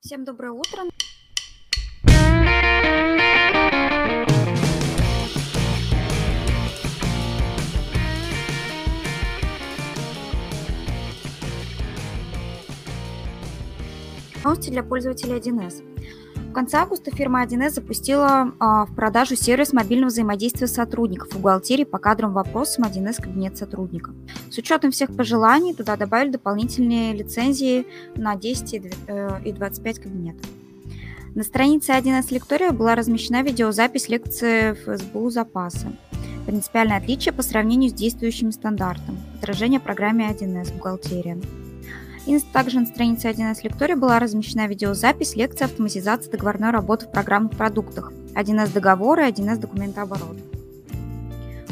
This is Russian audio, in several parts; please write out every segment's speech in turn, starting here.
Всем доброе утро. Новости для пользователей 1С. Конце августа фирма 1С запустила а, в продажу сервис мобильного взаимодействия сотрудников в бухгалтерии по кадровым вопросам 1С кабинет сотрудника. С учетом всех пожеланий туда добавили дополнительные лицензии на 10 и 25 э, кабинетов. На странице 1С лектория была размещена видеозапись лекции ФСБУ запаса. Принципиальное отличие по сравнению с действующим стандартом. Отражение программе 1С бухгалтерия. И также на странице 1С лектория была размещена видеозапись лекции автоматизации договорной работы в программных продуктах. 1С договоры и 1С документооборот.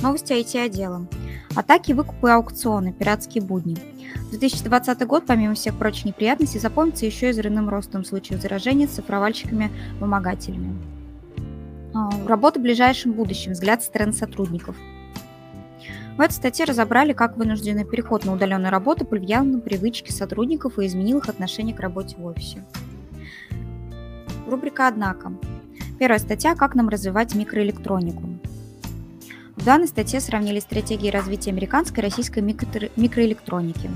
Новости IT-отдела. Атаки, выкупы и аукционы, пиратские будни. 2020 год, помимо всех прочих неприятностей, запомнится еще и взрывным ростом случаев заражения цифровальщиками-вымогателями. А, работа в ближайшем будущем, взгляд со стороны сотрудников. В этой статье разобрали, как вынужденный переход на удаленную работу повлиял на привычки сотрудников и изменил их отношение к работе в офисе. Рубрика «Однако». Первая статья «Как нам развивать микроэлектронику». В данной статье сравнили стратегии развития американской и российской микро- микроэлектроники.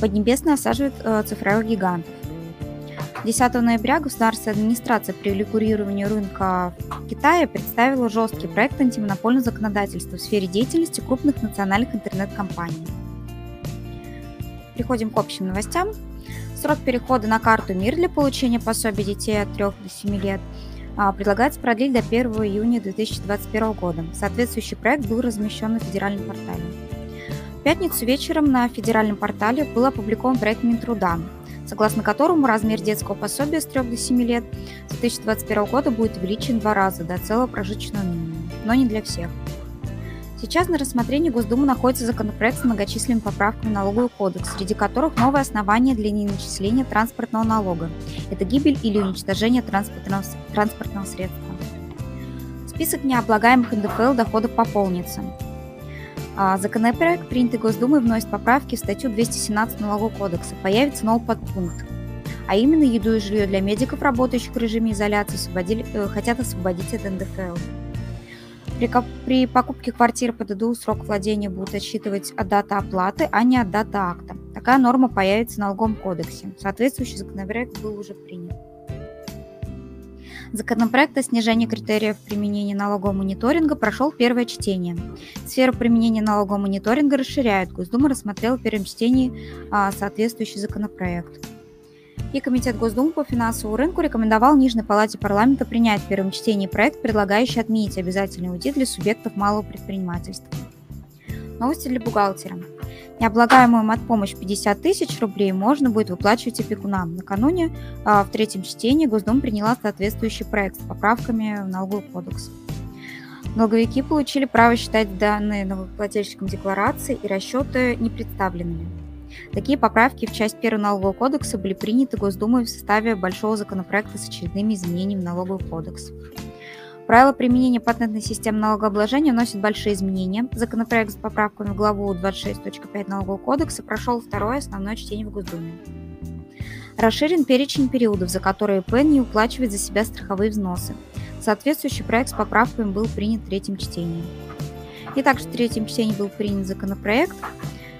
Поднебесная осаживает э, цифровых гигантов. 10 ноября государственная администрация при регулировании рынка в Китае представила жесткий проект антимонопольного законодательства в сфере деятельности крупных национальных интернет-компаний. Переходим к общим новостям. Срок перехода на карту МИР для получения пособия детей от 3 до 7 лет а, предлагается продлить до 1 июня 2021 года. Соответствующий проект был размещен на федеральном портале. В пятницу вечером на федеральном портале был опубликован проект Минтруда, согласно которому размер детского пособия с 3 до 7 лет с 2021 года будет увеличен два раза до целого прожиточного минимума, но не для всех. Сейчас на рассмотрении Госдумы находится законопроект с многочисленными поправками в налоговый кодекс, среди которых новое основание для неначисления транспортного налога. Это гибель или уничтожение транспортного, транспортного средства. Список необлагаемых НДФЛ доходов пополнится. А законопроект, принятый Госдумой, вносит поправки в статью 217 Налогового кодекса. Появится новый подпункт. А именно еду и жилье для медиков, работающих в режиме изоляции, освободили, э, хотят освободить от НДФЛ. При, при покупке квартиры по ДДУ срок владения будет отсчитывать от даты оплаты, а не от даты акта. Такая норма появится в налоговом кодексе. Соответствующий законопроект был уже принят. Законопроект о снижении критериев применения налогового мониторинга прошел первое чтение. Сферу применения налогового мониторинга расширяют. Госдума рассмотрела в первом чтении а, соответствующий законопроект. И Комитет Госдумы по финансовому рынку рекомендовал Нижней Палате парламента принять в первом чтении проект, предлагающий отменить обязательный аудит для субъектов малого предпринимательства. Новости для бухгалтера. Необлагаемую матпомощь 50 тысяч рублей можно будет выплачивать опекунам. Накануне а, в третьем чтении Госдума приняла соответствующий проект с поправками в налоговый кодекс. Налоговики получили право считать данные налогоплательщикам декларации и расчеты непредставленными. Такие поправки в часть 1 налогового кодекса были приняты Госдумой в составе большого законопроекта с очередными изменениями в налоговый кодекс. Правила применения патентной системы налогообложения носят большие изменения. Законопроект с поправками в главу 26.5 Налогового кодекса прошел второе основное чтение в Госдуме. Расширен перечень периодов, за которые ИП не уплачивает за себя страховые взносы. Соответствующий проект с поправками был принят в третьем чтении. И также в третьем чтении был принят законопроект,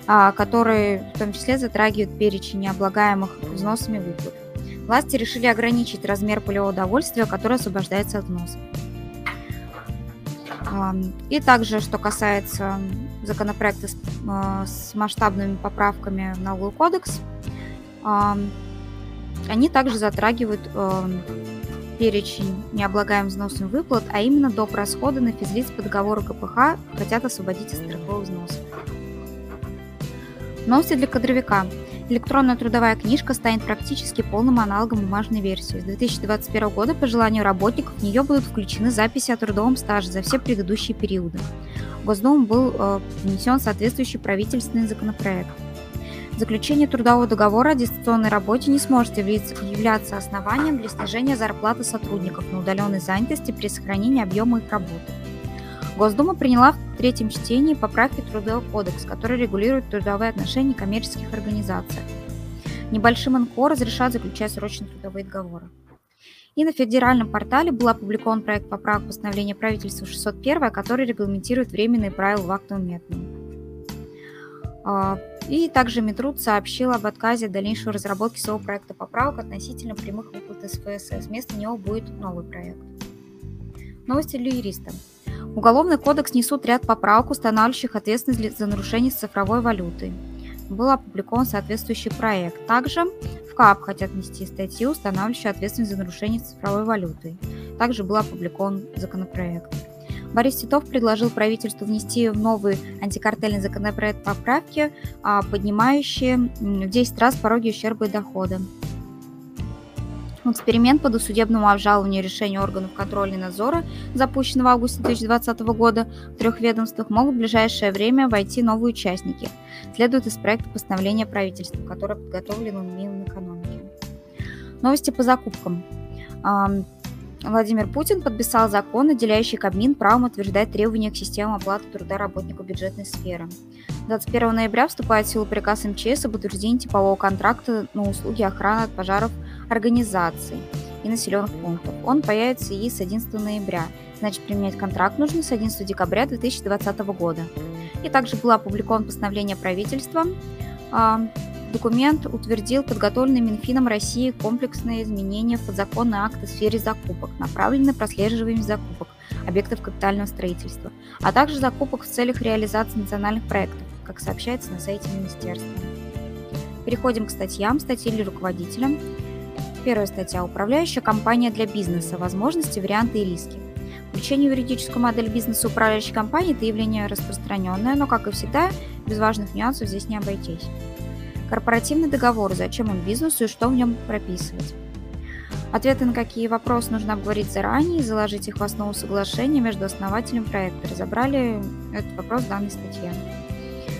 а, который в том числе затрагивает перечень необлагаемых взносами выплат. Власти решили ограничить размер полевого удовольствия, которое освобождается от взносов. И также, что касается законопроекта с, а, с масштабными поправками в налоговый кодекс, они также затрагивают перечень необлагаемых взносами выплат, а именно доп. расходы на физлиц по договору КПХ хотят освободить от страховых взносов. Новости для кадровика. Электронная трудовая книжка станет практически полным аналогом бумажной версии. С 2021 года по желанию работников в нее будут включены записи о трудовом стаже за все предыдущие периоды. В Госдуму был э, внесен соответствующий правительственный законопроект. Заключение трудового договора о дистанционной работе не сможет являться основанием для снижения зарплаты сотрудников на удаленной занятости при сохранении объема их работы. Госдума приняла в третьем чтении поправки в Трудовой кодекс, который регулирует трудовые отношения коммерческих организаций. Небольшим НКО разрешат заключать срочные трудовые договоры. И на федеральном портале был опубликован проект поправок постановления правительства 601, который регламентирует временные правила в актовом методе. А, и также Минтруд сообщил об отказе от дальнейшей разработки своего проекта поправок относительно прямых выплат из ФСС. Вместо него будет новый проект. Новости для юристов. Уголовный кодекс несут ряд поправок, устанавливающих ответственность за нарушение цифровой валюты. Был опубликован соответствующий проект. Также в КАП хотят внести статью, устанавливающую ответственность за нарушение цифровой валюты. Также был опубликован законопроект. Борис Титов предложил правительству внести в новый антикартельный законопроект поправки, а, поднимающие в 10 раз пороги ущерба и дохода. Эксперимент по досудебному обжалованию решения органов контроля и надзора, запущенного в августе 2020 года в трех ведомствах, могут в ближайшее время войти новые участники. Следует из проекта постановления правительства, которое подготовлено Минэкономики. Новости по закупкам. Владимир Путин подписал закон, наделяющий Кабмин правом утверждать требования к системам оплаты труда работников бюджетной сферы. 21 ноября вступает в силу приказ МЧС об утверждении типового контракта на услуги охраны от пожаров организаций и населенных пунктов. Он появится и с 11 ноября. Значит, применять контракт нужно с 11 декабря 2020 года. И также было опубликовано постановление правительства а, Документ утвердил подготовленные Минфином России комплексные изменения в подзаконные акты в сфере закупок, направленные на прослеживание закупок объектов капитального строительства, а также закупок в целях реализации национальных проектов, как сообщается на сайте министерства. Переходим к статьям. Статьи для руководителя. Первая статья. Управляющая компания для бизнеса. Возможности, варианты и риски. Включение в юридическую модель бизнеса управляющей компании – это явление распространенное, но, как и всегда, без важных нюансов здесь не обойтись. Корпоративный договор, зачем он бизнесу и что в нем прописывать. Ответы на какие вопросы нужно обговорить заранее и заложить их в основу соглашения между основателем проекта. Разобрали этот вопрос в данной статье.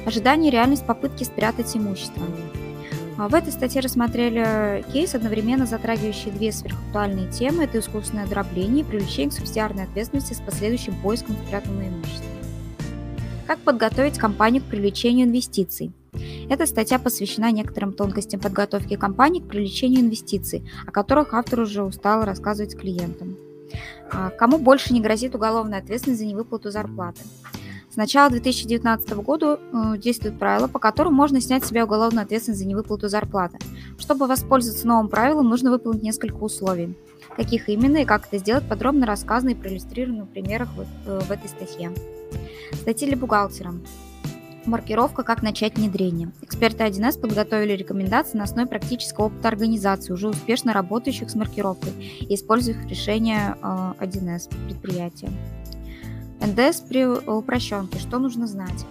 Ожидание и реальность попытки спрятать имущество. А в этой статье рассмотрели кейс, одновременно затрагивающий две сверхактуальные темы. Это искусственное дробление и привлечение к субсидиарной ответственности с последующим поиском спрятанного имущества. Как подготовить компанию к привлечению инвестиций? Эта статья посвящена некоторым тонкостям подготовки компании к привлечению инвестиций, о которых автор уже устал рассказывать клиентам. А, кому больше не грозит уголовная ответственность за невыплату зарплаты? С начала 2019 года э, действует правило, по которому можно снять с себя уголовную ответственность за невыплату зарплаты. Чтобы воспользоваться новым правилом, нужно выполнить несколько условий. Каких именно и как это сделать, подробно рассказано и проиллюстрировано в примерах в, э, этой статье. Статьи для бухгалтера. Маркировка «Как начать внедрение». Эксперты 1С подготовили рекомендации на основе практического опыта организаций, уже успешно работающих с маркировкой и использующих решения 1С э, предприятия. НДС при упрощенке. Что нужно знать?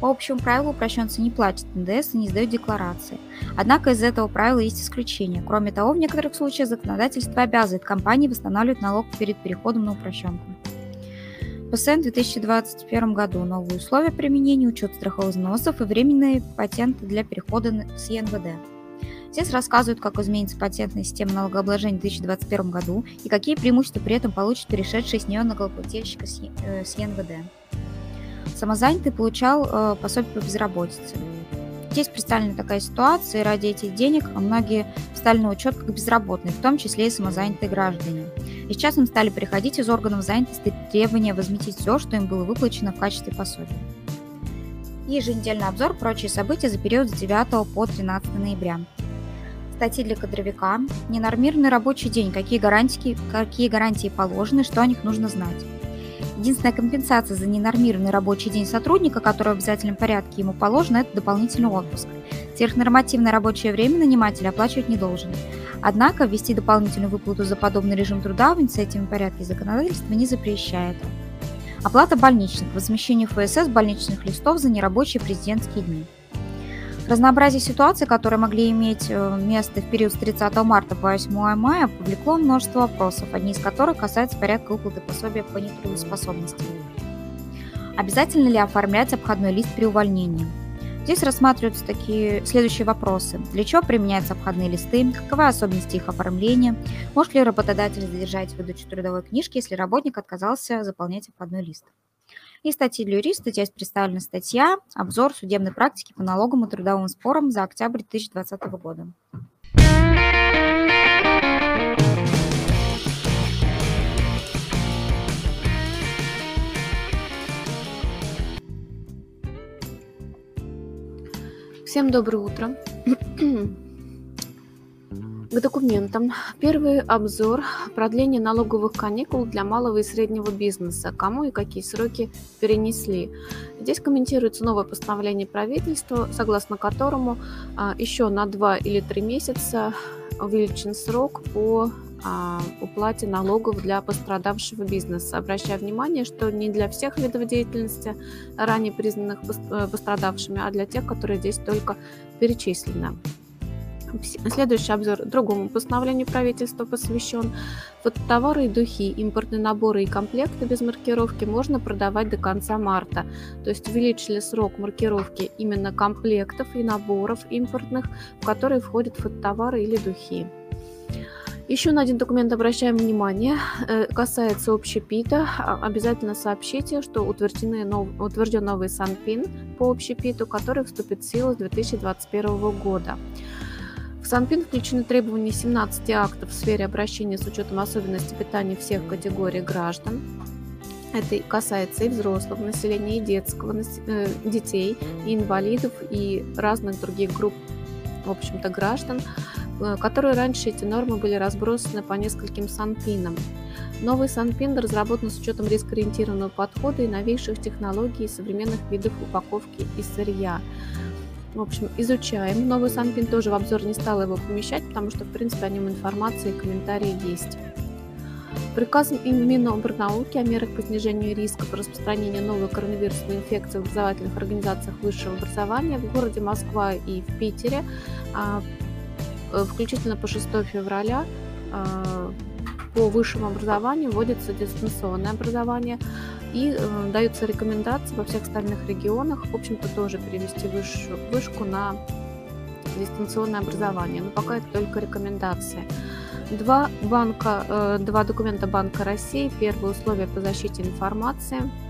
По общему правилу упрощенцы не платят НДС и не сдают декларации. Однако из этого правила есть исключения. Кроме того, в некоторых случаях законодательство обязывает компании восстанавливать налог перед переходом на упрощенку. ПСН в 2021 году новые условия применения, учет страховых взносов и временные патенты для перехода с ЕНВД. Здесь рассказывают, как изменится патентная система налогообложения в 2021 году и какие преимущества при этом получит перешедший с нее налогоплательщик с ЕНВД. Самозанятый получал э, пособие по безработице. Здесь представлена такая ситуация, и ради этих денег многие встали на учет как безработные, в том числе и самозанятые граждане. И сейчас им стали приходить из органов занятости требования возместить все, что им было выплачено в качестве пособия. И еженедельный обзор прочие события за период с 9 по 13 ноября. Статьи для кадровика, ненормированный рабочий день, какие гарантии, какие гарантии положены, что о них нужно знать. Единственная компенсация за ненормированный рабочий день сотрудника, который в обязательном порядке ему положен, это дополнительный отпуск. Сверхнормативное рабочее время наниматель оплачивать не должен. Однако ввести дополнительную выплату за подобный режим труда в инициативном порядке законодательства не запрещает. Оплата больничных, возмещение ФСС больничных листов за нерабочие президентские дни. Разнообразие ситуаций, которые могли иметь э, место в период с 30 марта по 8 мая, повлекло множество вопросов, одни из которых касаются порядка выплаты пособия по нетрудоспособности. Обязательно ли оформлять обходной лист при увольнении? Здесь рассматриваются такие следующие вопросы. Для чего применяются обходные листы? Каковы особенности их оформления? Может ли работодатель задержать выдачу трудовой книжки, если работник отказался заполнять обходной лист? И статьи для юриста. Здесь представлена статья «Обзор судебной практики по налогам и трудовым спорам за октябрь 2020 года». Всем доброе утро. К документам. Первый обзор продления налоговых каникул для малого и среднего бизнеса. Кому и какие сроки перенесли. Здесь комментируется новое постановление правительства, согласно которому а, еще на 2 или 3 месяца увеличен срок по а, уплате налогов для пострадавшего бизнеса. Обращаю внимание, что не для всех видов деятельности, ранее признанных э, пострадавшими, а для тех, которые здесь только перечислены. Следующий обзор другому постановлению правительства посвящен. Вот товары и духи, импортные наборы и комплекты без маркировки можно продавать до конца марта. То есть увеличили срок маркировки именно комплектов и наборов импортных, в которые входят фототовары или духи. Еще на один документ обращаем внимание, э, касается общепита. А, обязательно сообщите, что утверждены нов... утвержден новый Санпин по общепиту, который вступит в силу с 2021 года. Санпин включены требования 17 актов в сфере обращения с учетом особенностей питания всех категорий граждан. Это касается и взрослого населения, и детского, э, детей, и инвалидов, и разных других групп, в общем-то, граждан. Э, которые раньше эти нормы были разбросаны по нескольким санпинам. Новый санпин разработан с учетом рискоориентированного подхода и новейших технологий и современных видов упаковки и сырья. В общем, изучаем. Новый санпин тоже в обзор не стала его помещать, потому что, в принципе, о нем информация и комментарии есть. Приказом Минобрнауки о мерах по снижению риска по распространению новой коронавирусной инфекции в образовательных организациях высшего образования в городе Москва и в Питере а, Э, включительно по 6 февраля э, по высшему образованию вводится дистанционное образование и э, даются рекомендации во всех остальных регионах, в общем-то, тоже перевести вышу, вышку на дистанционное образование, но пока это только рекомендации. Два, банка, два документа Банка России. Первое условие по защите информации –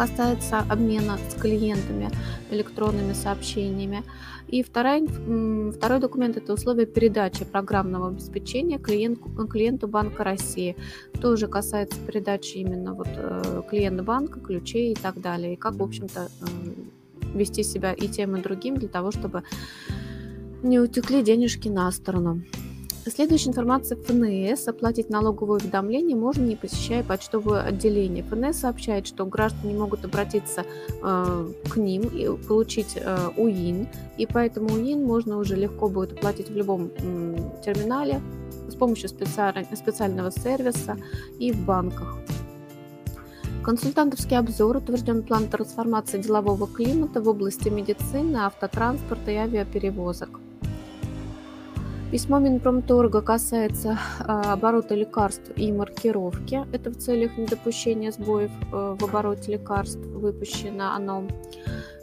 касается обмена с клиентами электронными сообщениями. И второй, второй документ – это условия передачи программного обеспечения клиенту, клиенту Банка России. Тоже касается передачи именно вот, э, клиента банка, ключей и так далее. И как, в общем-то, вести себя и тем, и другим для того, чтобы не утекли денежки на сторону. Следующая информация ФНС. Оплатить налоговое уведомление можно, не посещая почтовое отделение. ФНС сообщает, что граждане могут обратиться э, к ним и получить э, УИН, и поэтому УИН можно уже легко будет оплатить в любом э, терминале с помощью специаль... специального сервиса и в банках. Консультантовский обзор утвержден план трансформации делового климата в области медицины, автотранспорта и авиаперевозок. Письмо Минпромторга касается а, оборота лекарств и маркировки. Это в целях недопущения сбоев э, в обороте лекарств выпущено оно.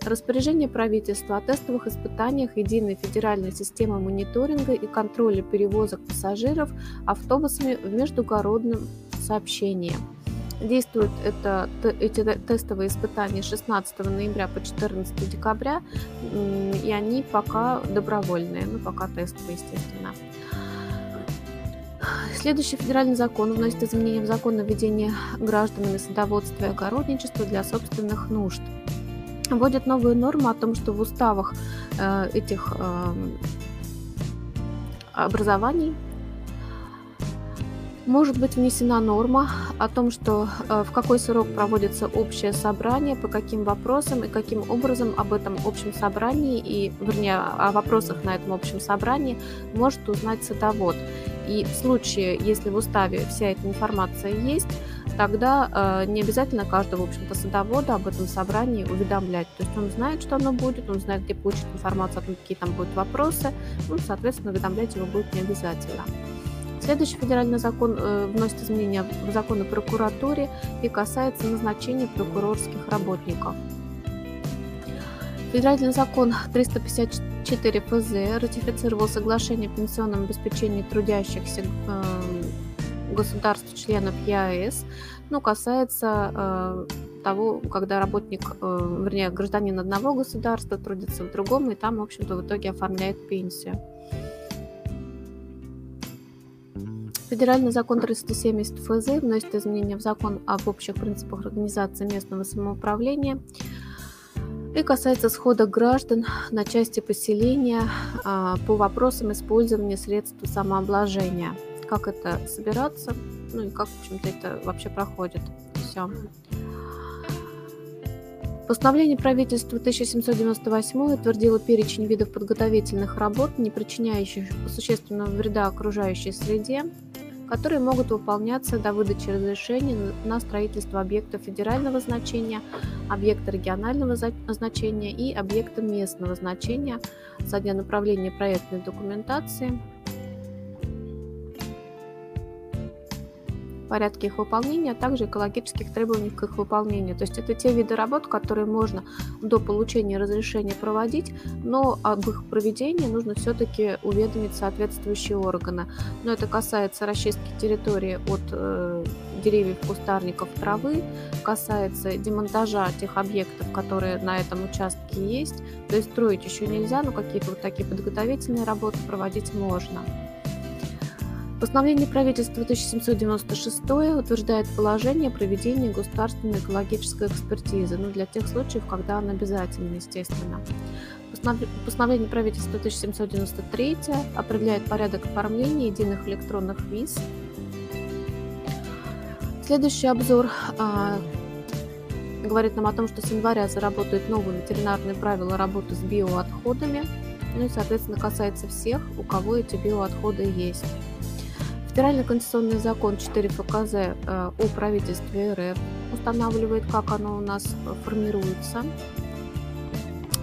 Распоряжение правительства о тестовых испытаниях единой федеральной системы мониторинга и контроля перевозок пассажиров автобусами в междугородном сообщении – Действуют это, эти тестовые испытания 16 ноября по 14 декабря, и они пока добровольные, ну пока тестовые, естественно. Следующий федеральный закон вносит изменения в закон о ведении гражданами садоводства и огородничества для собственных нужд. Вводит новую норму о том, что в уставах э, этих э, образований может быть внесена норма о том, что э, в какой срок проводится общее собрание, по каким вопросам и каким образом об этом общем собрании и, вернее, о вопросах на этом общем собрании может узнать садовод. И в случае, если в уставе вся эта информация есть, тогда э, не обязательно каждого, в общем-то, садовода об этом собрании уведомлять. То есть он знает, что оно будет, он знает, где получить информацию какие там будут вопросы, ну, соответственно, уведомлять его будет не обязательно. Следующий федеральный закон э, вносит изменения в закон о прокуратуре и касается назначения прокурорских работников. Федеральный закон 354 ФЗ ратифицировал соглашение о пенсионном обеспечении трудящихся э, государств-членов ЕАЭС, но касается э, того, когда работник, э, вернее, гражданин одного государства трудится в другом, и там, в общем-то, в итоге оформляет пенсию. Федеральный закон 370 ФЗ вносит изменения в закон об общих принципах организации местного самоуправления и касается схода граждан на части поселения а, по вопросам использования средств самообложения. Как это собираться, ну и как, в общем-то, это вообще проходит. Все. Постановление правительства 1798 утвердило перечень видов подготовительных работ, не причиняющих существенного вреда окружающей среде, которые могут выполняться до выдачи разрешения на строительство объекта федерального значения, объекта регионального значения и объекта местного значения со дня направления проектной документации – порядке их выполнения, а также экологических требований к их выполнению. То есть это те виды работ, которые можно до получения разрешения проводить, но об их проведении нужно все-таки уведомить соответствующие органы. Но это касается расчистки территории от э, деревьев, кустарников, травы, касается демонтажа тех объектов, которые на этом участке есть. То есть строить еще нельзя, но какие-то вот такие подготовительные работы проводить можно. Постановление правительства 1796 утверждает положение проведения государственной экологической экспертизы, ну, для тех случаев, когда она обязательна, естественно. Постановление правительства 1793 определяет порядок оформления единых электронных виз. Следующий обзор а, говорит нам о том, что с января заработают новые ветеринарные правила работы с биоотходами, ну и, соответственно, касается всех, у кого эти биоотходы есть. Федеральный конституционный закон 4 ФКЗ э, о правительстве РФ устанавливает, как оно у нас формируется.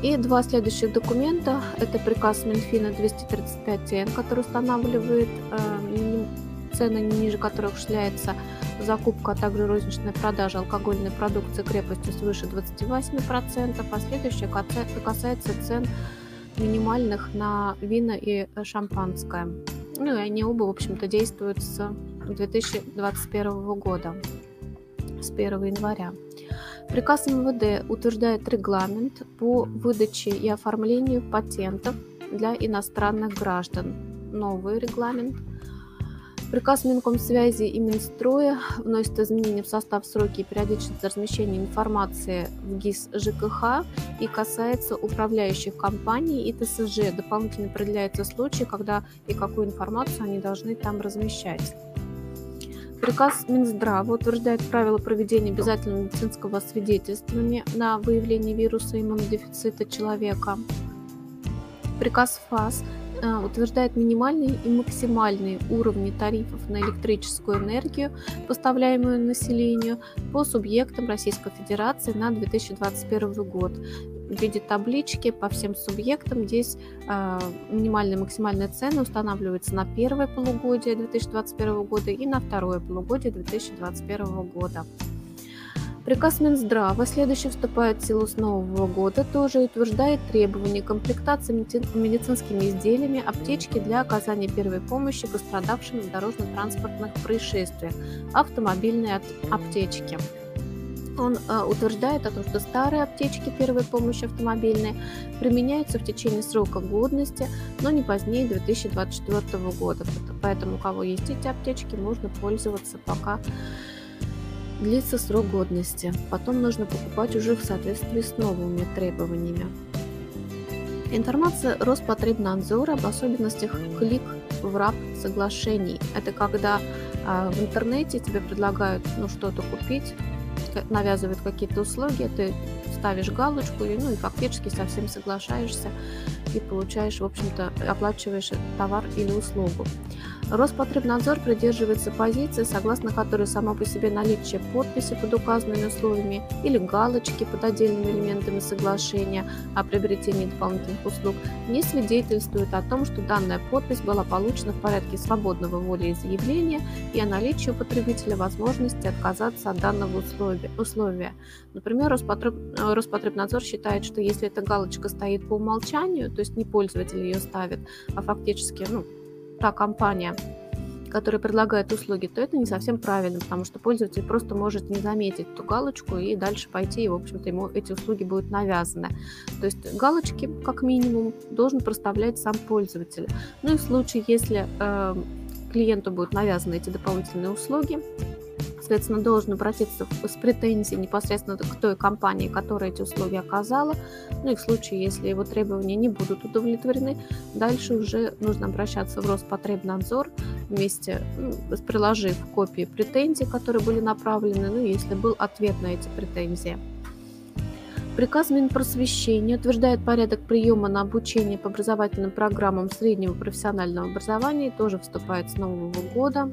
И два следующих документа. Это приказ Минфина 235Н, который устанавливает э, цены, ниже которых шляется закупка, а также розничная продажа алкогольной продукции крепостью свыше 28%, а следующее касается цен минимальных на вина и шампанское. Ну и они оба, в общем-то, действуют с 2021 года, с 1 января. Приказ МВД утверждает регламент по выдаче и оформлению патентов для иностранных граждан. Новый регламент – Приказ Минкомсвязи и Минстроя вносит изменения в состав, сроки и периодичность размещения информации в ГИС ЖКХ и касается управляющих компаний и ТСЖ. Дополнительно определяются случаи, когда и какую информацию они должны там размещать. Приказ Минздрава утверждает правила проведения обязательного медицинского освидетельствования на выявление вируса иммунодефицита человека. Приказ ФАС утверждает минимальные и максимальные уровни тарифов на электрическую энергию, поставляемую населению, по субъектам Российской Федерации на 2021 год. В виде таблички по всем субъектам здесь э, минимальная и максимальная цены устанавливаются на первое полугодие 2021 года и на второе полугодие 2021 года. Приказ Минздрава, следующий вступает в силу с нового года, тоже утверждает требования комплектации медицинскими изделиями аптечки для оказания первой помощи пострадавшим в дорожно-транспортных происшествиях, автомобильные аптечки. Он э, утверждает о том, что старые аптечки первой помощи автомобильные применяются в течение срока годности, но не позднее 2024 года. Поэтому у кого есть эти аптечки, можно пользоваться пока длится срок годности. Потом нужно покупать уже в соответствии с новыми требованиями. Информация Роспотребнадзора об особенностях клик-врап соглашений. Это когда э, в интернете тебе предлагают ну, что-то купить, навязывают какие-то услуги, ты ставишь галочку, и, ну и фактически совсем соглашаешься и получаешь, в общем-то, оплачиваешь товар или услугу. Роспотребнадзор придерживается позиции, согласно которой само по себе наличие подписи под указанными условиями или галочки под отдельными элементами соглашения о приобретении дополнительных услуг не свидетельствует о том, что данная подпись была получена в порядке свободного волеизъявления и о наличии у потребителя возможности отказаться от данного условия. Например, Роспотреб... Роспотребнадзор считает, что если эта галочка стоит по умолчанию, то есть не пользователь ее ставит, а фактически ну, та компания, который предлагает услуги, то это не совсем правильно, потому что пользователь просто может не заметить эту галочку и дальше пойти, и, в общем-то, ему эти услуги будут навязаны. То есть галочки, как минимум, должен проставлять сам пользователь. Ну и в случае, если э, клиенту будут навязаны эти дополнительные услуги, соответственно, должен обратиться с претензией непосредственно к той компании, которая эти услуги оказала. Ну и в случае, если его требования не будут удовлетворены, дальше уже нужно обращаться в Роспотребнадзор вместе, ну, приложив копии претензий, которые были направлены, ну если был ответ на эти претензии. Приказ Минпросвещения утверждает порядок приема на обучение по образовательным программам среднего профессионального образования и тоже вступает с нового года.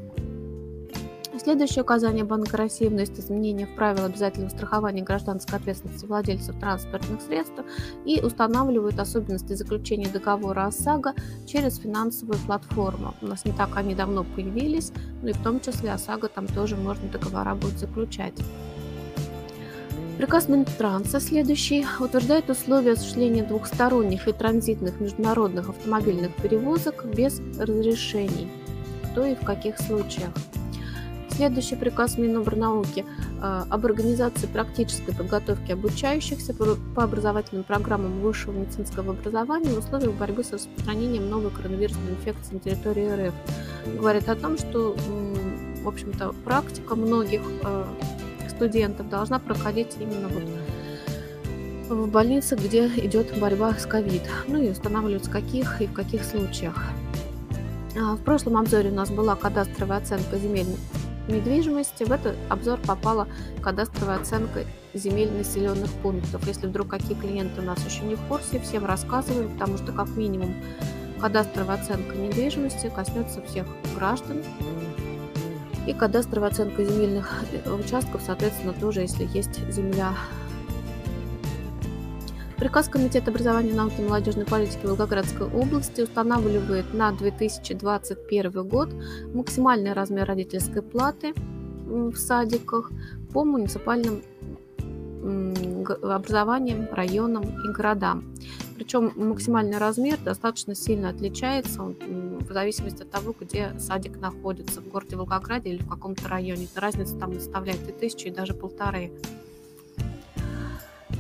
Следующее указание Банка России вносит изменения в правила обязательного страхования гражданской ответственности владельцев транспортных средств и устанавливает особенности заключения договора ОСАГО через финансовую платформу. У нас не так они давно появились, но и в том числе ОСАГО там тоже можно договора будет заключать. Приказ Минтранса следующий утверждает условия осуществления двухсторонних и транзитных международных автомобильных перевозок без разрешений. Кто и в каких случаях. Следующий приказ Минобрнауки э, об организации практической подготовки обучающихся по образовательным программам высшего медицинского образования в условиях борьбы с распространением новой коронавирусной инфекции на территории РФ. Говорит о том, что, в общем-то, практика многих э, студентов должна проходить именно вот в больнице, где идет борьба с ковид. Ну и устанавливаются каких и в каких случаях. А, в прошлом обзоре у нас была кадастровая оценка земель недвижимости. В этот обзор попала кадастровая оценка земель населенных пунктов. Если вдруг какие клиенты у нас еще не в курсе, всем рассказываем, потому что как минимум кадастровая оценка недвижимости коснется всех граждан. И кадастровая оценка земельных участков, соответственно, тоже, если есть земля Приказ Комитета образования, науки и молодежной политики Волгоградской области устанавливает на 2021 год максимальный размер родительской платы в садиках по муниципальным образованиям, районам и городам. Причем максимальный размер достаточно сильно отличается в зависимости от того, где садик находится, в городе Волгограде или в каком-то районе. Разница там составляет и тысячу, и даже полторы.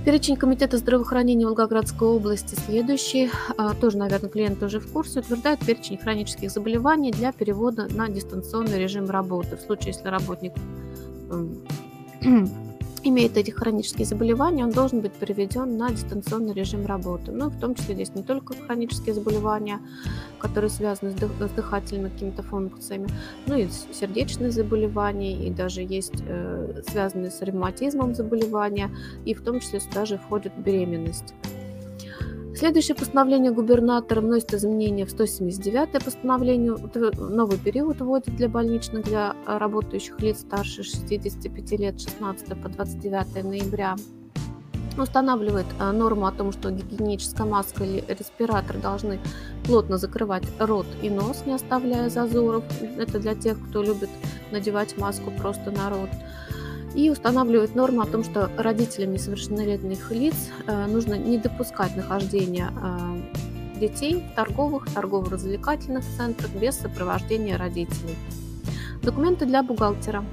Перечень Комитета здравоохранения Волгоградской области следующий. А, тоже, наверное, клиент уже в курсе. Утверждает перечень хронических заболеваний для перевода на дистанционный режим работы. В случае, если работник имеет эти хронические заболевания, он должен быть переведен на дистанционный режим работы. Ну, в том числе здесь не только хронические заболевания, которые связаны с, дыхательными какими-то функциями, но и сердечные заболевания, и даже есть э, связанные с ревматизмом заболевания, и в том числе сюда же входит беременность. Следующее постановление губернатора вносит изменения в 179 постановление. Новый период вводит для больничных, для работающих лиц старше 65 лет 16 по 29 ноября. Устанавливает а, норму о том, что гигиеническая маска или респиратор должны плотно закрывать рот и нос, не оставляя зазоров. Это для тех, кто любит надевать маску просто на рот и устанавливает норму о том, что родителям несовершеннолетних лиц э, нужно не допускать нахождения э, детей в торговых, торгово-развлекательных центрах без сопровождения родителей. Документы для бухгалтера.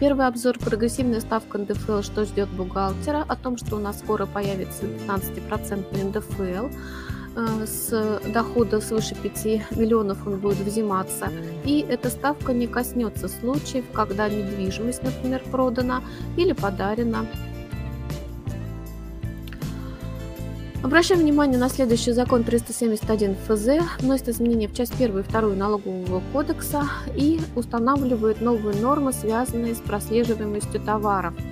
Первый обзор прогрессивная ставка НДФЛ, что ждет бухгалтера, о том, что у нас скоро появится 15% НДФЛ, с дохода свыше 5 миллионов он будет взиматься. И эта ставка не коснется случаев, когда недвижимость, например, продана или подарена. Обращаем внимание на следующий закон 371 ФЗ, вносит изменения в часть 1 и 2 налогового кодекса и устанавливает новые нормы, связанные с прослеживаемостью товаров –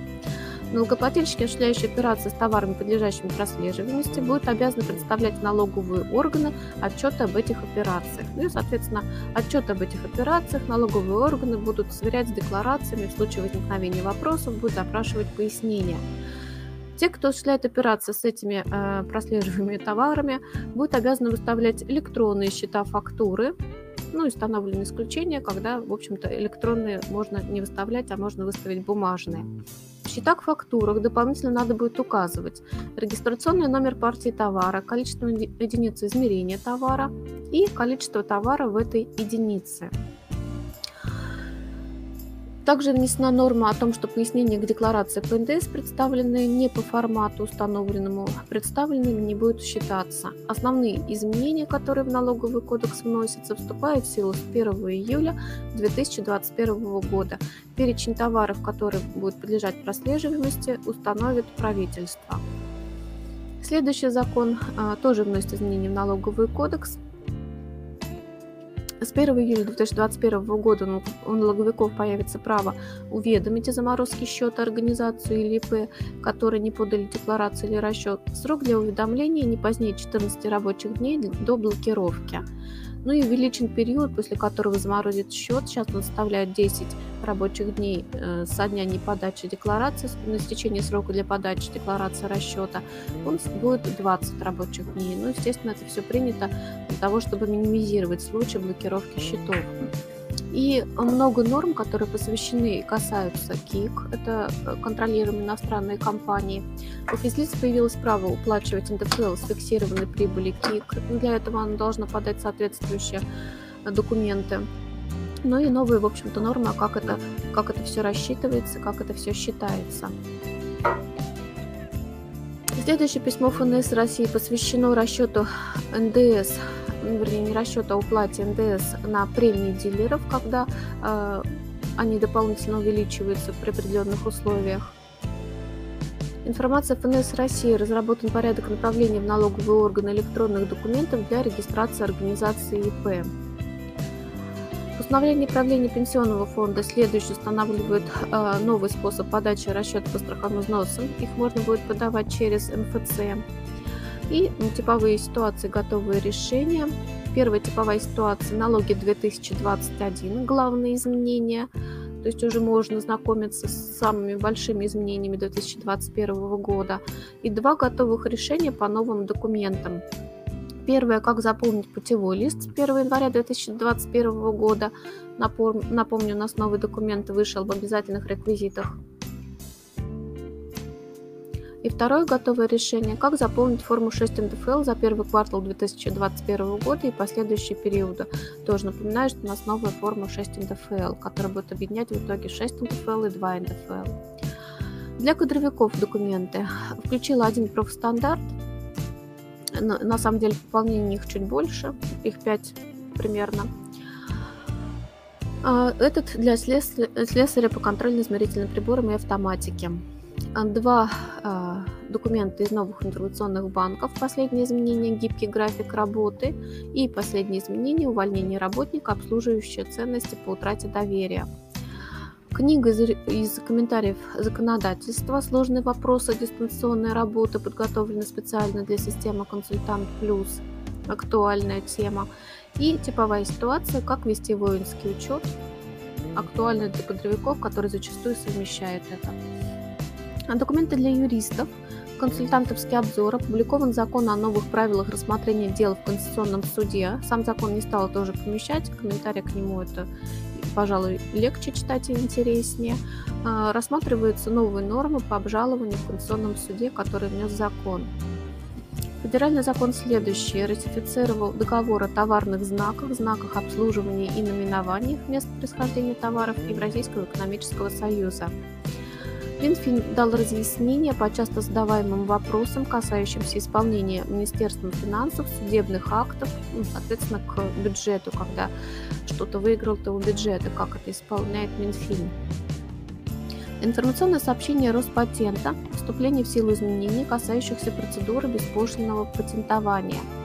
Налогоплательщики, осуществляющие операции с товарами, подлежащими прослеживаемости, будут обязаны представлять налоговые органы отчеты об этих операциях. Ну и, соответственно, отчеты об этих операциях налоговые органы будут сверять с декларациями. В случае возникновения вопросов будут опрашивать пояснения. Те, кто осуществляет операции с этими э, прослеживаемыми товарами, будут обязаны выставлять электронные счета фактуры, ну, установлены исключения, когда, в общем-то, электронные можно не выставлять, а можно выставить бумажные. Счетах фактурах дополнительно надо будет указывать регистрационный номер партии товара, количество единиц измерения товара и количество товара в этой единице. Также внесена норма о том, что пояснение к декларации по НДС, представленные не по формату установленному, представленными не будут считаться. Основные изменения, которые в налоговый кодекс вносятся, вступают в силу с 1 июля 2021 года. Перечень товаров, которые будут подлежать прослеживаемости, установит правительство. Следующий закон а, тоже вносит изменения в налоговый кодекс. С 1 июля 2021 года у налоговиков появится право уведомить о заморозке счета организацию или ИП, которые не подали декларацию или расчет. Срок для уведомления не позднее 14 рабочих дней до блокировки. Ну и увеличен период, после которого заморозит счет. Сейчас он составляет 10 рабочих дней э, со дня неподачи декларации, на истечение срока для подачи декларации расчета. Он будет 20 рабочих дней. Ну, естественно, это все принято для того, чтобы минимизировать случаи блокировки счетов. И много норм, которые посвящены и касаются КИК, это э, контролируемые иностранные компании. У физлиц появилось право уплачивать НДФЛ с фиксированной прибыли КИК. Для этого оно должно подать соответствующие э, документы. Ну и новые, в общем-то, нормы, а как это, как это все рассчитывается, как это все считается. Следующее письмо ФНС России посвящено расчету НДС вернее, не расчета, а уплате НДС на премии дилеров, когда э, они дополнительно увеличиваются при определенных условиях. Информация ФНС России разработан порядок направления в налоговые органы электронных документов для регистрации организации ИП. Постановление правления пенсионного фонда следующий устанавливает э, новый способ подачи расчета по страховым взносам. Их можно будет подавать через МФЦ. И типовые ситуации, готовые решения. Первая типовая ситуация – налоги 2021, главные изменения. То есть уже можно знакомиться с самыми большими изменениями 2021 года. И два готовых решения по новым документам. Первое, как заполнить путевой лист с 1 января 2021 года. Напомню, у нас новый документ вышел в обязательных реквизитах и второе готовое решение – как заполнить форму 6 НДФЛ за первый квартал 2021 года и последующие периоды. Тоже напоминаю, что у нас новая форма 6 НДФЛ, которая будет объединять в итоге 6 НДФЛ и 2 НДФЛ. Для кадровиков документы включила один профстандарт. На самом деле пополнение их чуть больше, их 5 примерно. А, этот для слесаря по контрольно-измерительным приборам и автоматике. А, два э, документа из новых информационных банков. Последнее изменение – гибкий график работы. И последнее изменение – увольнение работника, обслуживающее ценности по утрате доверия. Книга из, из комментариев законодательства «Сложные вопросы дистанционной работы» подготовлена специально для системы «Консультант Плюс». Актуальная тема. И типовая ситуация «Как вести воинский учет». Актуальная для кадровиков, которые зачастую совмещают это. Документы для юристов, консультантовский обзор, опубликован закон о новых правилах рассмотрения дел в Конституционном суде. Сам закон не стал тоже помещать, комментарии к нему это, пожалуй, легче читать и интереснее. А, рассматриваются новые нормы по обжалованию в Конституционном суде, который внес закон. Федеральный закон следующий. Ратифицировал договор о товарных знаках, знаках обслуживания и наименованиях мест происхождения товаров Евразийского экономического союза. Минфин дал разъяснение по часто задаваемым вопросам, касающимся исполнения Министерством финансов судебных актов, ну, соответственно, к бюджету, когда что-то выиграл, то у бюджета, как это исполняет Минфин. Информационное сообщение Роспатента, вступление в силу изменений, касающихся процедуры беспошлинного патентования –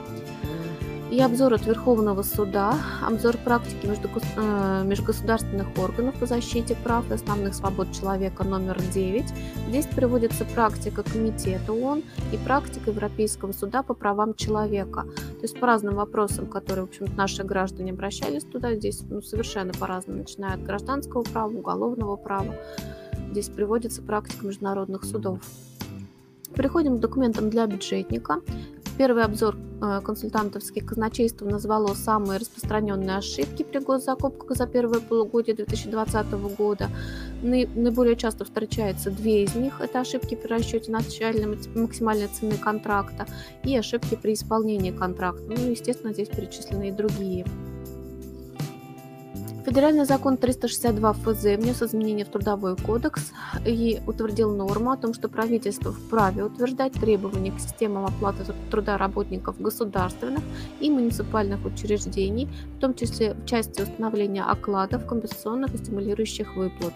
и обзор от Верховного суда, обзор практики э, межгосударственных органов по защите прав и основных свобод человека номер 9. Здесь приводится практика Комитета ООН и практика Европейского суда по правам человека. То есть по разным вопросам, которые, в общем наши граждане обращались туда, здесь ну, совершенно по-разному, начиная от гражданского права, уголовного права. Здесь приводится практика международных судов. Переходим к документам для бюджетника. Первый обзор э, консультантовских казначейств назвало самые распространенные ошибки при госзакупках за первое полугодие 2020 года. Наиболее часто встречаются две из них. Это ошибки при расчете начальной максимальной цены контракта и ошибки при исполнении контракта. Ну, естественно, здесь перечислены и другие. Федеральный закон 362 ФЗ внес изменения в Трудовой кодекс и утвердил норму о том, что правительство вправе утверждать требования к системам оплаты труда работников государственных и муниципальных учреждений, в том числе в части установления окладов, компенсационных и стимулирующих выплат.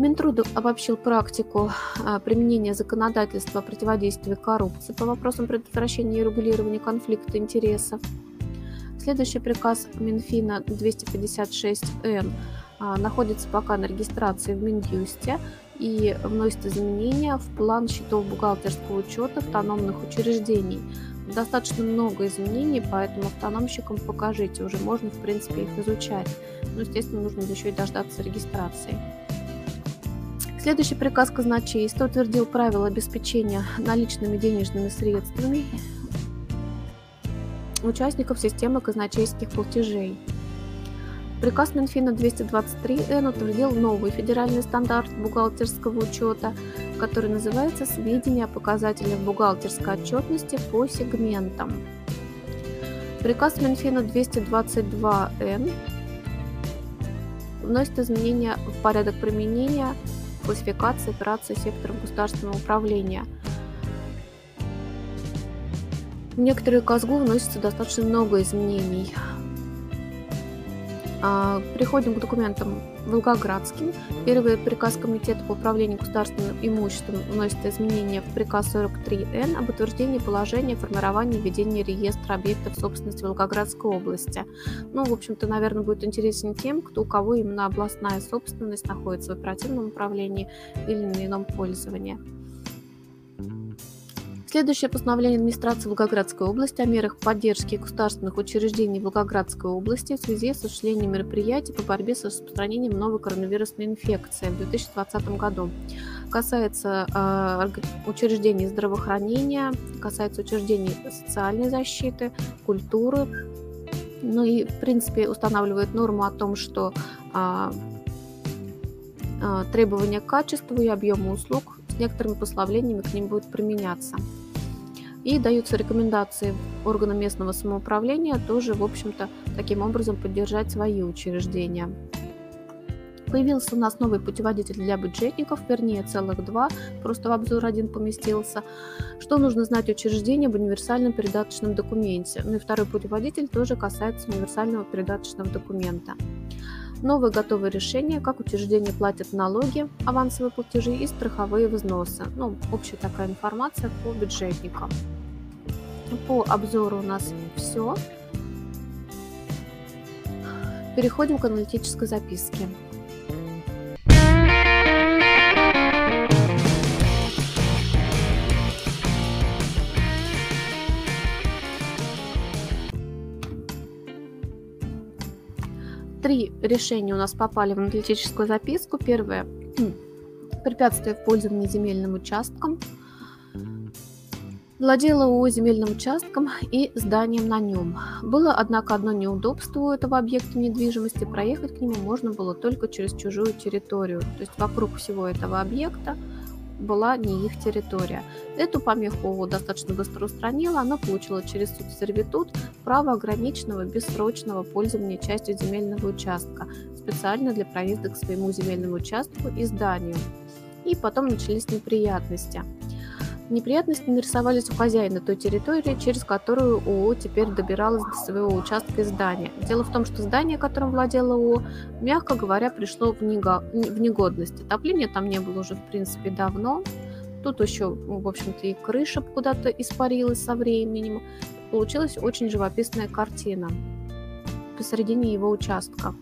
Минтруд обобщил практику а, применения законодательства о противодействии коррупции по вопросам предотвращения и регулирования конфликта интересов. Следующий приказ Минфина 256Н а, находится пока на регистрации в Минюсте и вносит изменения в план счетов бухгалтерского учета автономных учреждений. Достаточно много изменений, поэтому автономщикам покажите, уже можно, в принципе, их изучать. Но, естественно, нужно еще и дождаться регистрации. Следующий приказ казначейства утвердил правила обеспечения наличными денежными средствами участников системы казначейских платежей. Приказ Минфина 223Н утвердил новый федеральный стандарт бухгалтерского учета, который называется «Сведения о показателях бухгалтерской отчетности по сегментам». Приказ Минфина 222Н вносит изменения в порядок применения классификации операций сектором государственного управления. В некоторые КАЗГУ вносится достаточно много изменений. А, переходим к документам волгоградским. Первый приказ Комитета по управлению государственным имуществом вносит изменения в приказ 43Н об утверждении положения формирования и ведения реестра объектов собственности Волгоградской области. Ну, в общем-то, наверное, будет интересен тем, кто, у кого именно областная собственность находится в оперативном управлении или на ином пользовании. Следующее постановление администрации Волгоградской области о мерах поддержки государственных учреждений Волгоградской области в связи с осуществлением мероприятий по борьбе с распространением новой коронавирусной инфекции в 2020 году. Касается э, учреждений здравоохранения, касается учреждений социальной защиты, культуры. Ну и, в принципе, устанавливает норму о том, что э, требования к качеству и объему услуг с некоторыми послаблениями к ним будут применяться и даются рекомендации органам местного самоуправления тоже, в общем-то, таким образом поддержать свои учреждения. Появился у нас новый путеводитель для бюджетников, вернее целых два, просто в обзор один поместился. Что нужно знать учреждения об универсальном передаточном документе? Ну и второй путеводитель тоже касается универсального передаточного документа. Новые готовые решения, как учреждения платят налоги, авансовые платежи и страховые взносы. Ну, общая такая информация по бюджетникам. По обзору у нас все. Переходим к аналитической записке. Три решения у нас попали в аналитическую записку. Первое – препятствие в пользовании земельным участком – Владела ООО земельным участком и зданием на нем. Было, однако, одно неудобство у этого объекта недвижимости. Проехать к нему можно было только через чужую территорию. То есть вокруг всего этого объекта была не их территория. Эту помеху достаточно быстро устранила. Она получила через суд сервитут право ограниченного бессрочного пользования частью земельного участка специально для проезда к своему земельному участку и зданию. И потом начались неприятности – Неприятности нарисовались у хозяина той территории, через которую ООО теперь добиралась до своего участка и здания. Дело в том, что здание, которым владела ООО, мягко говоря, пришло в, нега... в негодность. Отопления там не было уже, в принципе, давно. Тут еще, в общем-то, и крыша куда-то испарилась со временем. Получилась очень живописная картина посередине его участка.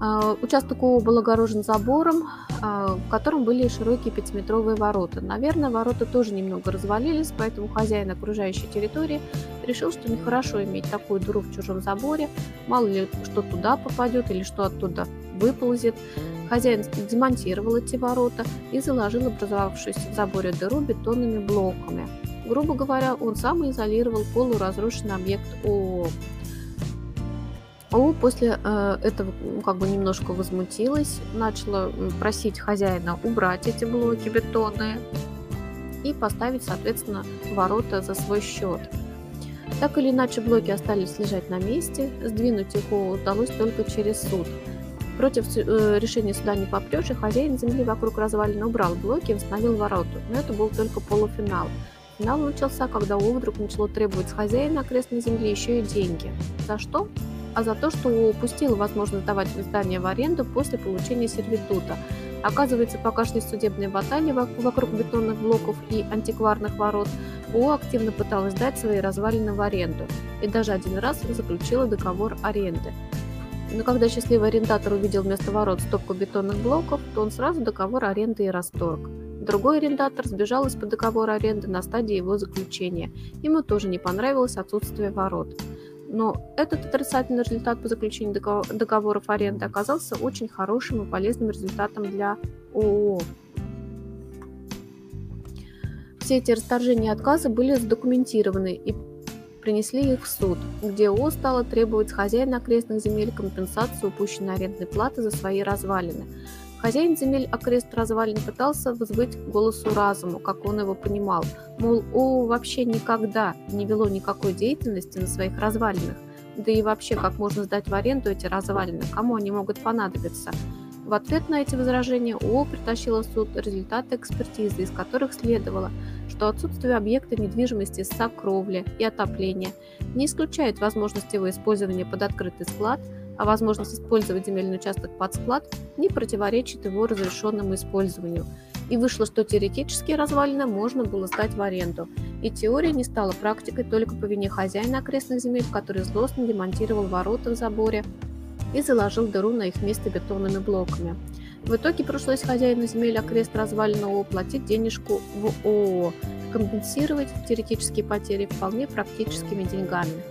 А, участок был огорожен забором, а, в котором были широкие пятиметровые ворота. Наверное, ворота тоже немного развалились, поэтому хозяин окружающей территории решил, что нехорошо иметь такую дыру в чужом заборе, мало ли что туда попадет или что оттуда выползет. Хозяин демонтировал эти ворота и заложил образовавшуюся в заборе дыру бетонными блоками. Грубо говоря, он сам изолировал полуразрушенный объект ООО. ОУ после э, этого как бы немножко возмутилась, начала просить хозяина убрать эти блоки бетонные и поставить, соответственно, ворота за свой счет. Так или иначе, блоки остались лежать на месте, сдвинуть их удалось только через суд. Против э, решения суда не попрешь, и хозяин земли вокруг развалины убрал блоки и восстановил ворота. Но это был только полуфинал. Финал начался, когда О вдруг начало требовать с хозяина окрестной земли еще и деньги. За что? А за то, что упустил возможность сдавать здание в аренду после получения сервитута. Оказывается, пока шли судебные баталии вокруг бетонных блоков и антикварных ворот, О активно пыталась сдать свои развалины в аренду и даже один раз заключила договор аренды. Но когда счастливый арендатор увидел вместо ворот стопку бетонных блоков, то он сразу договор аренды и расторг. Другой арендатор сбежал из-под договора аренды на стадии его заключения. Ему тоже не понравилось отсутствие ворот. Но этот отрицательный результат по заключению договоров аренды оказался очень хорошим и полезным результатом для ООО. Все эти расторжения отказа были задокументированы и принесли их в суд, где ООО стало требовать с хозяина окрестных земель компенсацию упущенной арендной платы за свои развалины. Хозяин земель окрест развалин пытался вызвать голосу разуму, как он его понимал, мол, ООО вообще никогда не вело никакой деятельности на своих развалинах, да и вообще, как можно сдать в аренду эти развалины, кому они могут понадобиться. В ответ на эти возражения ООО притащила в суд результаты экспертизы, из которых следовало, что отсутствие объекта недвижимости с кровли и отопления не исключает возможность его использования под открытый склад, а возможность использовать земельный участок под склад не противоречит его разрешенному использованию. И вышло, что теоретически развалины можно было сдать в аренду. И теория не стала практикой только по вине хозяина окрестных земель, который злостно демонтировал ворота в заборе и заложил дыру на их место бетонными блоками. В итоге пришлось хозяину земель окрест разваленного платить денежку в ООО, компенсировать теоретические потери вполне практическими деньгами.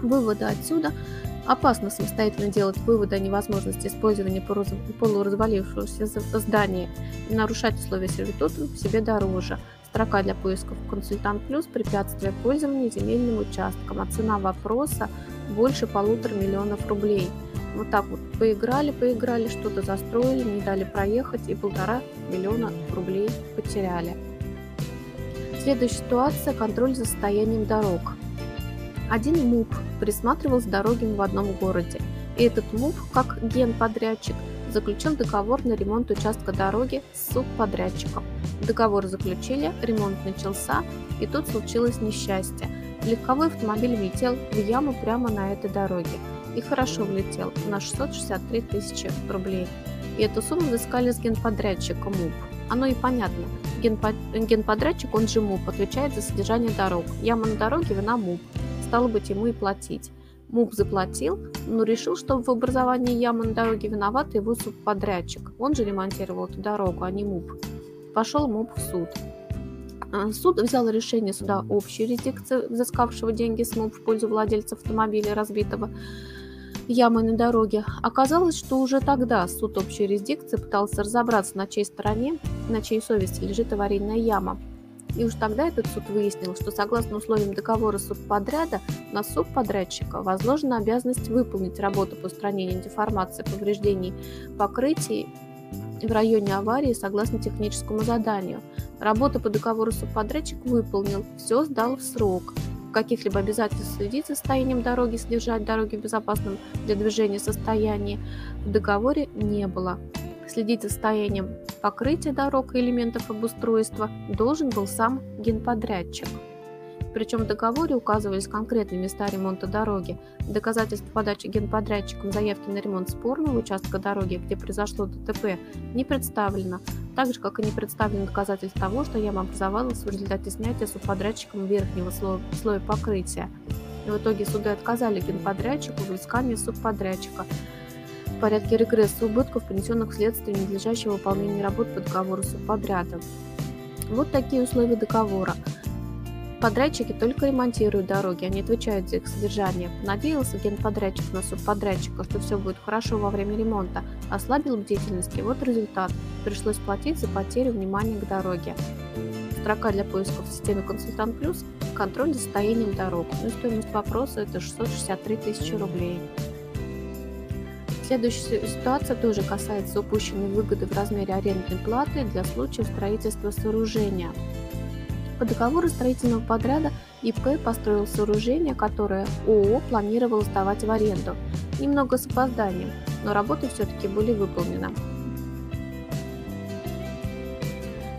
Выводы отсюда – Опасно самостоятельно делать выводы о невозможности использования полуразвалившегося здания и нарушать условия сервитута себе дороже. Строка для поисков «Консультант плюс» препятствие пользования земельным участком, а цена вопроса больше полутора миллионов рублей – вот так вот поиграли, поиграли, что-то застроили, не дали проехать и полтора миллиона рублей потеряли. Следующая ситуация – контроль за состоянием дорог. Один МУП присматривал с дорогами в одном городе, и этот МУП, как генподрядчик, заключил договор на ремонт участка дороги с субподрядчиком. Договор заключили, ремонт начался, и тут случилось несчастье. Легковой автомобиль влетел в яму прямо на этой дороге и хорошо влетел на 663 тысячи рублей. И эту сумму взыскали с генподрядчика МУП. Оно и понятно. Генпод... Генподрядчик, он же МУП, отвечает за содержание дорог. Яма на дороге, вина МУП. Стало быть, ему и платить. МУП заплатил, но решил, что в образовании ямы на дороге виноват его субподрядчик. Он же ремонтировал эту дорогу, а не МУП. Пошел МУП в суд. А, суд взял решение суда общей юрисдикции, взыскавшего деньги с МУП в пользу владельца автомобиля разбитого ямы на дороге. Оказалось, что уже тогда суд общей юрисдикции пытался разобраться, на чьей стороне, на чьей совести лежит аварийная яма. И уж тогда этот суд выяснил, что согласно условиям договора субподряда на субподрядчика возложена обязанность выполнить работу по устранению деформации повреждений покрытий в районе аварии согласно техническому заданию. Работу по договору субподрядчик выполнил, все сдал в срок каких-либо обязательств следить за состоянием дороги, содержать дороги в безопасном для движения состоянии в договоре не было. Следить за состоянием покрытия дорог и элементов обустройства должен был сам генподрядчик. Причем в договоре указывались конкретные места ремонта дороги. Доказательств подачи генподрядчиком заявки на ремонт спорного участка дороги, где произошло ДТП, не представлено, так же, как и не представлено доказательств того, что яма образовалась в результате снятия субподрядчиком верхнего слоя, слоя покрытия. И в итоге суды отказали генподрядчику в искании субподрядчика порядке регресса убытков, понесенных вследствие ненадлежащего выполнения работ по договору субподряда. Вот такие условия договора. Подрядчики только ремонтируют дороги, они отвечают за их содержание. Надеялся генподрядчик на субподрядчика, что все будет хорошо во время ремонта, ослабил бдительность, и вот результат. Пришлось платить за потерю внимания к дороге. Строка для поиска в системе «Консультант Плюс» – контроль за состоянием дорог. Ну и стоимость вопроса – это 663 тысячи рублей. Следующая ситуация тоже касается упущенной выгоды в размере арендной платы для случаев строительства сооружения – по договору строительного подряда ИП построил сооружение, которое ООО планировало сдавать в аренду. Немного с опозданием, но работы все-таки были выполнены.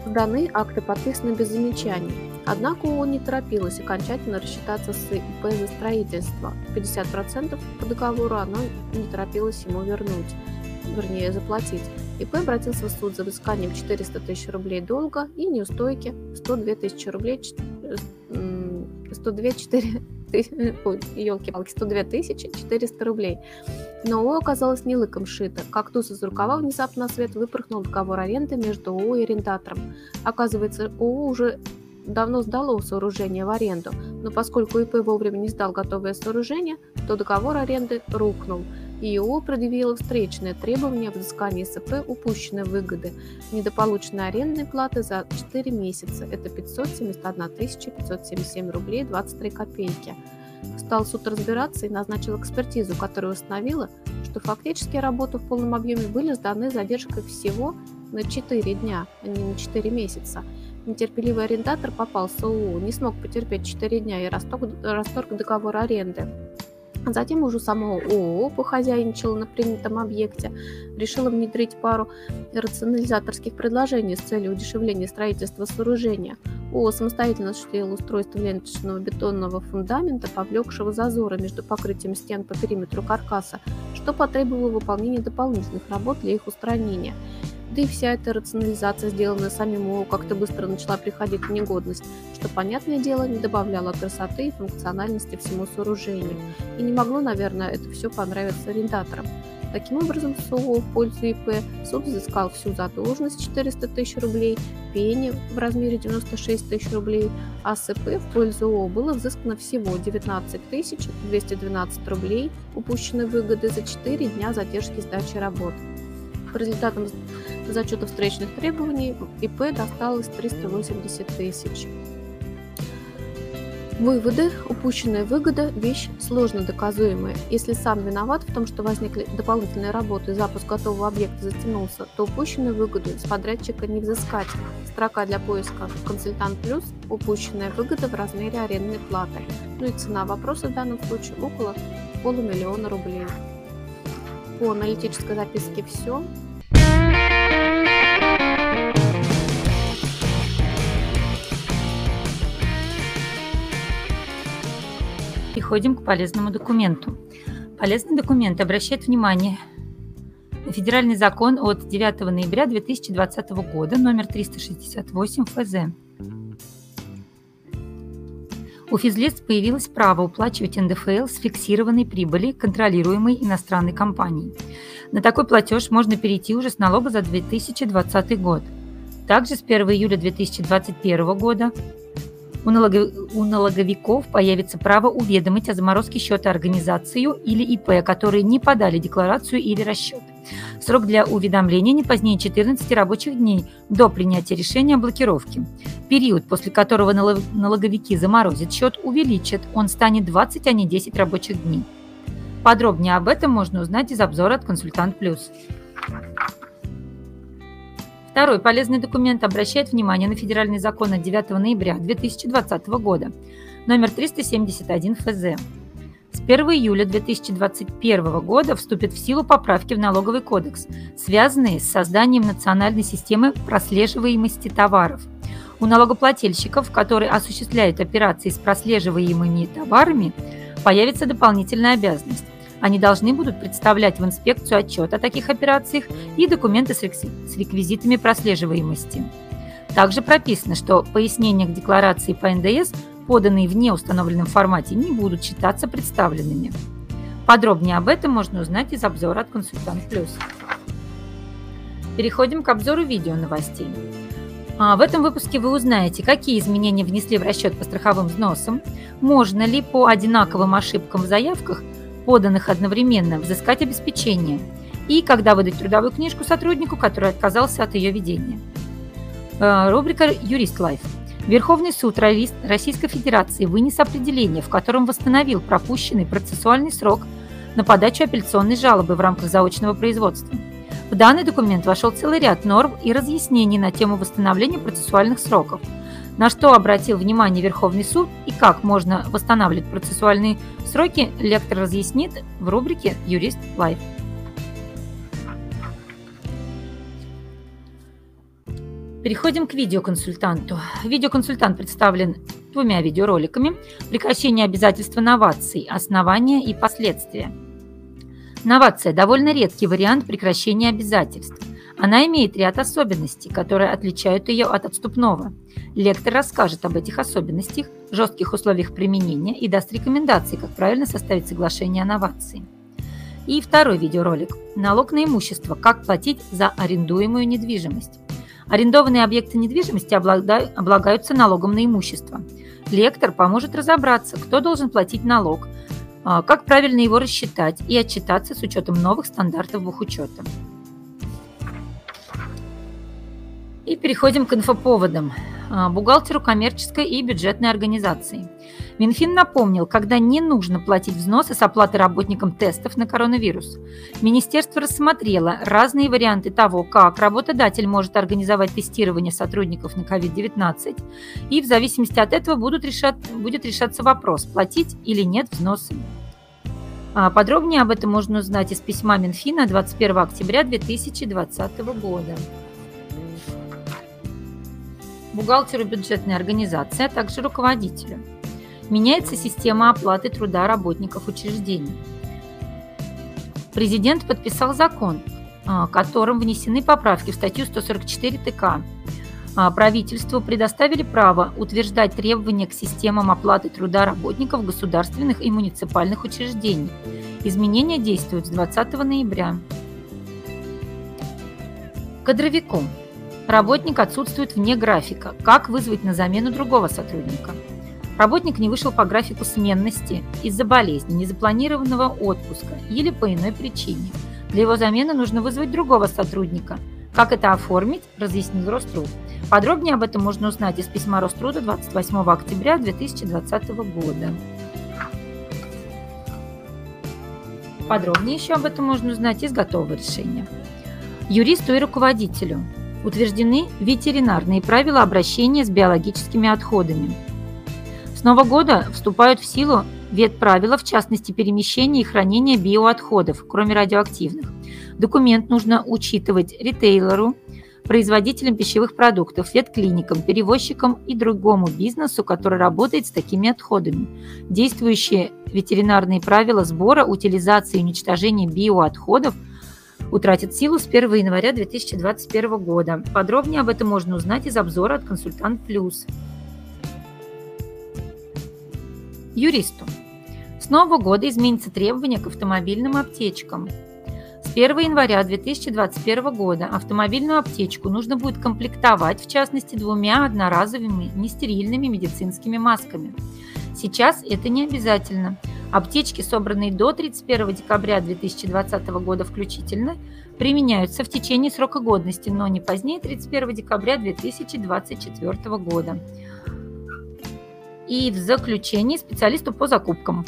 Сданы акты подписаны без замечаний. Однако ООО не торопилась окончательно рассчитаться с ИП за строительство. 50% по договору оно не торопилось ему вернуть, вернее заплатить. ИП обратился в суд за взысканием 400 тысяч рублей долга и неустойки 102 тысячи рублей 102 4 ой, елки-палки, 102 тысячи 400 рублей. Но ООО оказалось не лыком шито. Как туз из рукава внезапно на свет выпорхнул договор аренды между ООО и арендатором. Оказывается, ООО уже давно сдало сооружение в аренду, но поскольку ИП вовремя не сдал готовое сооружение, то договор аренды рухнул, ИО предъявило встречное требование о взыскании СП упущенной выгоды, недополученной арендной платы за 4 месяца. Это 571 577 рублей 23 копейки. Стал суд разбираться и назначил экспертизу, которая установила, что фактически работы в полном объеме были сданы задержкой всего на 4 дня, а не на 4 месяца. Нетерпеливый арендатор попался ООО, не смог потерпеть 4 дня и расторг, расторг договор аренды. Затем уже само ООО похозяйничало на принятом объекте, решило внедрить пару рационализаторских предложений с целью удешевления строительства сооружения. ООО самостоятельно осуществило устройство ленточного бетонного фундамента, повлекшего зазоры между покрытием стен по периметру каркаса, что потребовало выполнения дополнительных работ для их устранения. Да и вся эта рационализация, сделанная самим ООО, как-то быстро начала приходить в негодность, что, понятное дело, не добавляло красоты и функциональности всему сооружению. И не могло, наверное, это все понравиться арендаторам. Таким образом, СОО в пользу ИП суд взыскал всю задолженность 400 тысяч рублей, пени в размере 96 тысяч рублей, а СП в пользу ООО было взыскано всего 19 тысяч 212 рублей упущенной выгоды за 4 дня задержки сдачи работ. По результатам зачета встречных требований ИП досталось 380 тысяч. Выводы. Упущенная выгода – вещь сложно доказуемая. Если сам виноват в том, что возникли дополнительные работы и запуск готового объекта затянулся, то упущенную выгоду с подрядчика не взыскать. Строка для поиска «Консультант плюс» – упущенная выгода в размере арендной платы. Ну и цена вопроса в данном случае около полумиллиона рублей. По аналитической записке все. Переходим к полезному документу. Полезный документ обращает внимание федеральный закон от 9 ноября 2020 года номер 368 ФЗ. У физлиц появилось право уплачивать НДФЛ с фиксированной прибыли, контролируемой иностранной компанией. На такой платеж можно перейти уже с налога за 2020 год. Также с 1 июля 2021 года у, налогов... у налоговиков появится право уведомить о заморозке счета организацию или ИП, которые не подали декларацию или расчет. Срок для уведомления не позднее 14 рабочих дней до принятия решения о блокировке. Период, после которого налоговики заморозят счет, увеличат. Он станет 20, а не 10 рабочих дней. Подробнее об этом можно узнать из обзора от «Консультант Плюс». Второй полезный документ обращает внимание на федеральный закон от 9 ноября 2020 года, номер 371 ФЗ. С 1 июля 2021 года вступят в силу поправки в налоговый кодекс, связанные с созданием национальной системы прослеживаемости товаров. У налогоплательщиков, которые осуществляют операции с прослеживаемыми товарами, появится дополнительная обязанность они должны будут представлять в инспекцию отчет о таких операциях и документы с реквизитами прослеживаемости. Также прописано, что пояснения к декларации по НДС, поданные в неустановленном формате, не будут считаться представленными. Подробнее об этом можно узнать из обзора от Консультант Плюс. Переходим к обзору видео новостей. А, в этом выпуске вы узнаете, какие изменения внесли в расчет по страховым взносам, можно ли по одинаковым ошибкам в заявках поданных одновременно, взыскать обеспечение и когда выдать трудовую книжку сотруднику, который отказался от ее ведения. Э, рубрика «Юрист Лайф». Верховный суд Российской Федерации вынес определение, в котором восстановил пропущенный процессуальный срок на подачу апелляционной жалобы в рамках заочного производства. В данный документ вошел целый ряд норм и разъяснений на тему восстановления процессуальных сроков. На что обратил внимание Верховный суд и как можно восстанавливать процессуальные сроки, лектор разъяснит в рубрике «Юрист Лайф». Переходим к видеоконсультанту. Видеоконсультант представлен двумя видеороликами «Прекращение обязательства новаций. Основания и последствия». Новация – довольно редкий вариант прекращения обязательств. Она имеет ряд особенностей, которые отличают ее от отступного. Лектор расскажет об этих особенностях, жестких условиях применения и даст рекомендации, как правильно составить соглашение о новации. И второй видеоролик «Налог на имущество. Как платить за арендуемую недвижимость». Арендованные объекты недвижимости облагаются налогом на имущество. Лектор поможет разобраться, кто должен платить налог, а, как правильно его рассчитать и отчитаться с учетом новых стандартов бухучета. И переходим к инфоповодам. А, бухгалтеру коммерческой и бюджетной организации. Минфин напомнил, когда не нужно платить взносы с оплаты работникам тестов на коронавирус. Министерство рассмотрело разные варианты того, как работодатель может организовать тестирование сотрудников на COVID-19, и в зависимости от этого будут решать, будет решаться вопрос, платить или нет взносы. А, подробнее об этом можно узнать из письма Минфина 21 октября 2020 года бухгалтеру бюджетной организации, а также руководителю. Меняется система оплаты труда работников учреждений. Президент подписал закон, а, которым внесены поправки в статью 144 ТК. А, правительству предоставили право утверждать требования к системам оплаты труда работников государственных и муниципальных учреждений. Изменения действуют с 20 ноября. Кадровиком – Работник отсутствует вне графика. Как вызвать на замену другого сотрудника? Работник не вышел по графику сменности из-за болезни, незапланированного отпуска или по иной причине. Для его замены нужно вызвать другого сотрудника. Как это оформить, разъяснил Роструд. Подробнее об этом можно узнать из письма Роструда 28 октября 2020 года. Подробнее еще об этом можно узнать из готового решения. Юристу и руководителю утверждены ветеринарные правила обращения с биологическими отходами. Нового года вступают в силу ветправила, в частности перемещения и хранения биоотходов, кроме радиоактивных. Документ нужно учитывать ритейлеру, производителям пищевых продуктов, ветклиникам, перевозчикам и другому бизнесу, который работает с такими отходами. Действующие ветеринарные правила сбора, утилизации и уничтожения биоотходов – утратит силу с 1 января 2021 года. Подробнее об этом можно узнать из обзора от «Консультант Плюс». Юристу. С нового года изменится требования к автомобильным аптечкам. С 1 января 2021 года автомобильную аптечку нужно будет комплектовать, в частности, двумя одноразовыми нестерильными медицинскими масками. Сейчас это не обязательно – Аптечки, собранные до 31 декабря 2020 года включительно, применяются в течение срока годности, но не позднее 31 декабря 2024 года. И в заключении специалисту по закупкам.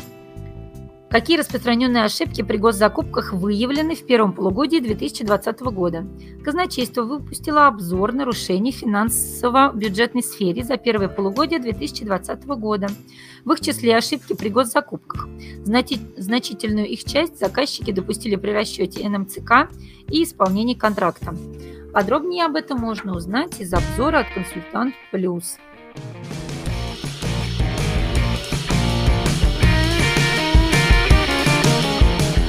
Какие распространенные ошибки при госзакупках выявлены в первом полугодии 2020 года? Казначейство выпустило обзор нарушений в финансово-бюджетной сфере за первое полугодие 2020 года. В их числе ошибки при госзакупках. Значительную их часть заказчики допустили при расчете НМЦК и исполнении контракта. Подробнее об этом можно узнать из обзора от «Консультант Плюс».